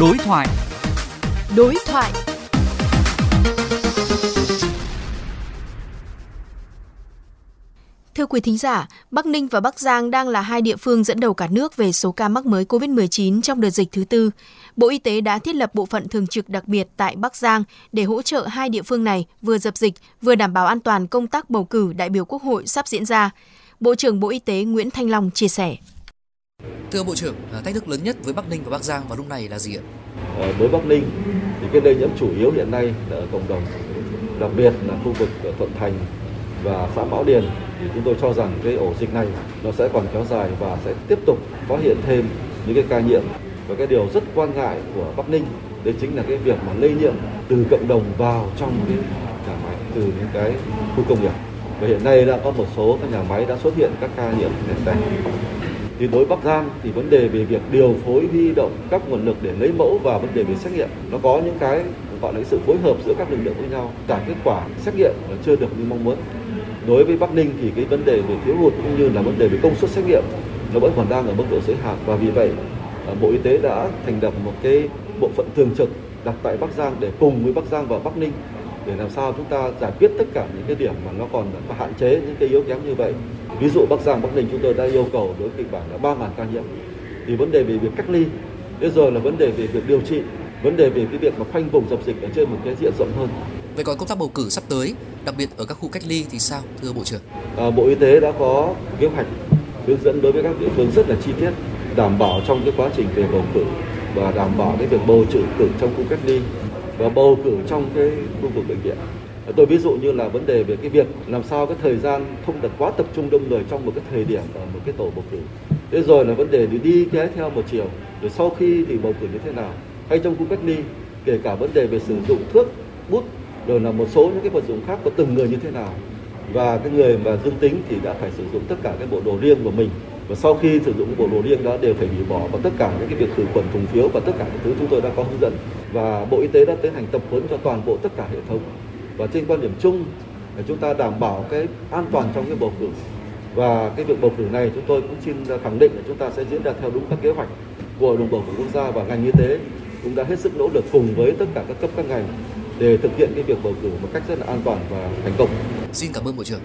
Đối thoại. Đối thoại. Thưa quý thính giả, Bắc Ninh và Bắc Giang đang là hai địa phương dẫn đầu cả nước về số ca mắc mới COVID-19 trong đợt dịch thứ tư. Bộ Y tế đã thiết lập bộ phận thường trực đặc biệt tại Bắc Giang để hỗ trợ hai địa phương này vừa dập dịch, vừa đảm bảo an toàn công tác bầu cử đại biểu Quốc hội sắp diễn ra. Bộ trưởng Bộ Y tế Nguyễn Thanh Long chia sẻ. Thưa Bộ trưởng, à, thách thức lớn nhất với Bắc Ninh và Bắc Giang vào lúc này là gì ạ? Ờ, với Bắc Ninh thì cái lây nhiễm chủ yếu hiện nay là ở cộng đồng, đặc biệt là khu vực ở Thuận Thành và xã Mão Điền thì chúng tôi cho rằng cái ổ dịch này nó sẽ còn kéo dài và sẽ tiếp tục phát hiện thêm những cái ca nhiễm và cái điều rất quan ngại của Bắc Ninh đấy chính là cái việc mà lây nhiễm từ cộng đồng vào trong cái nhà máy từ những cái khu công nghiệp và hiện nay đã có một số các nhà máy đã xuất hiện các ca nhiễm hiện tại thì đối Bắc Giang thì vấn đề về việc điều phối huy động các nguồn lực để lấy mẫu và vấn đề về xét nghiệm, nó có những cái, gọi là sự phối hợp giữa các lực lượng với nhau. Cả kết quả xét nghiệm là chưa được như mong muốn. Đối với Bắc Ninh thì cái vấn đề về thiếu hụt cũng như là vấn đề về công suất xét nghiệm, nó vẫn còn đang ở mức độ giới hạn. Và vì vậy ờ, Bộ Y tế đã thành lập một cái bộ phận thường trực đặt tại Bắc Giang để cùng với Bắc Giang và Bắc Ninh để làm sao chúng ta giải quyết tất cả những cái điểm mà nó còn hạn chế, những cái yếu kém như vậy. Ví dụ Bắc Giang, Bắc Ninh chúng tôi đã yêu cầu đối kịch bản là 3.000 ca nhiễm. Thì vấn đề về việc cách ly, bây giờ là vấn đề về việc điều trị, vấn đề về cái việc mà khoanh vùng dập dịch ở trên một cái diện rộng hơn. Vậy còn công tác bầu cử sắp tới, đặc biệt ở các khu cách ly thì sao, thưa Bộ trưởng? À, Bộ Y tế đã có kế hoạch hướng dẫn đối với các địa phương rất là chi tiết, đảm bảo trong cái quá trình về bầu cử và đảm bảo cái việc bầu trừ cử trong khu cách ly và bầu cử trong cái khu vực bệnh viện. Tôi ví dụ như là vấn đề về cái việc làm sao cái thời gian không được quá tập trung đông người trong một cái thời điểm ở một cái tổ bầu cử. Thế rồi là vấn đề đi đi kế theo một chiều, rồi sau khi thì bầu cử như thế nào. Hay trong khu cách ly, kể cả vấn đề về sử dụng thước, bút, rồi là một số những cái vật dụng khác của từng người như thế nào. Và cái người mà dương tính thì đã phải sử dụng tất cả cái bộ đồ riêng của mình và sau khi sử dụng bộ đồ riêng đó đều phải hủy bỏ và tất cả những cái việc khử khuẩn thùng phiếu và tất cả những thứ chúng tôi đã có hướng dẫn và bộ y tế đã tiến hành tập huấn cho toàn bộ tất cả hệ thống và trên quan điểm chung để chúng ta đảm bảo cái an toàn trong cái bầu cử và cái việc bầu cử này chúng tôi cũng xin khẳng định là chúng ta sẽ diễn ra theo đúng các kế hoạch của đồng bầu cử quốc gia và ngành y tế, cũng đã hết sức nỗ lực cùng với tất cả các cấp các ngành để thực hiện cái việc bầu cử một cách rất là an toàn và thành công. Xin cảm ơn bộ trưởng.